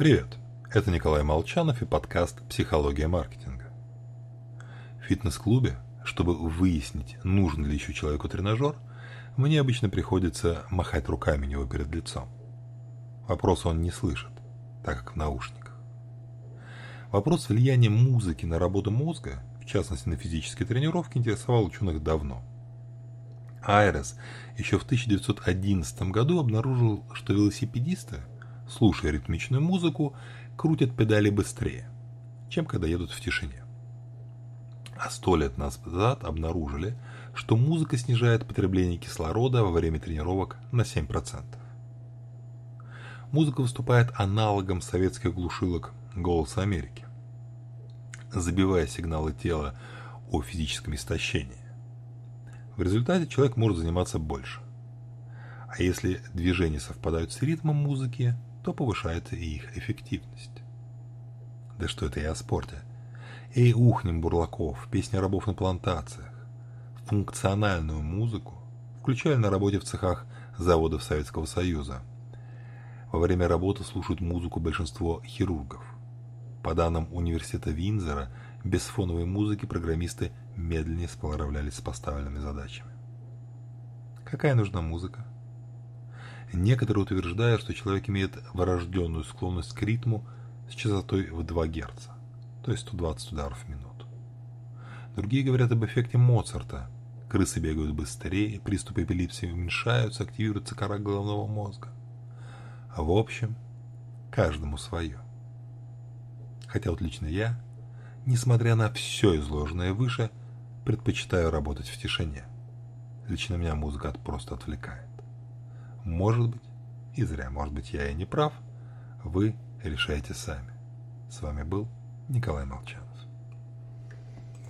Привет, это Николай Молчанов и подкаст «Психология маркетинга». В фитнес-клубе, чтобы выяснить, нужен ли еще человеку тренажер, мне обычно приходится махать руками у него перед лицом. Вопрос он не слышит, так как в наушниках. Вопрос влияния музыки на работу мозга, в частности на физические тренировки, интересовал ученых давно. Айрес еще в 1911 году обнаружил, что велосипедисты, слушая ритмичную музыку, крутят педали быстрее, чем когда едут в тишине. А сто лет назад обнаружили, что музыка снижает потребление кислорода во время тренировок на 7%. Музыка выступает аналогом советских глушилок «Голоса Америки», забивая сигналы тела о физическом истощении. В результате человек может заниматься больше. А если движения совпадают с ритмом музыки, то повышается и их эффективность. Да что это я о спорте. Эй, ухнем, бурлаков, песни рабов на плантациях. Функциональную музыку включали на работе в цехах заводов Советского Союза. Во время работы слушают музыку большинство хирургов. По данным университета Винзера, без фоновой музыки программисты медленнее справлялись с поставленными задачами. Какая нужна музыка? Некоторые утверждают, что человек имеет врожденную склонность к ритму с частотой в 2 Гц, то есть 120 ударов в минуту. Другие говорят об эффекте Моцарта. Крысы бегают быстрее, приступы эпилепсии уменьшаются, активируется кора головного мозга. А в общем, каждому свое. Хотя вот лично я, несмотря на все изложенное выше, предпочитаю работать в тишине. Лично меня музыка просто отвлекает. Может быть, и зря, может быть, я и не прав. Вы решаете сами. С вами был Николай Молчан.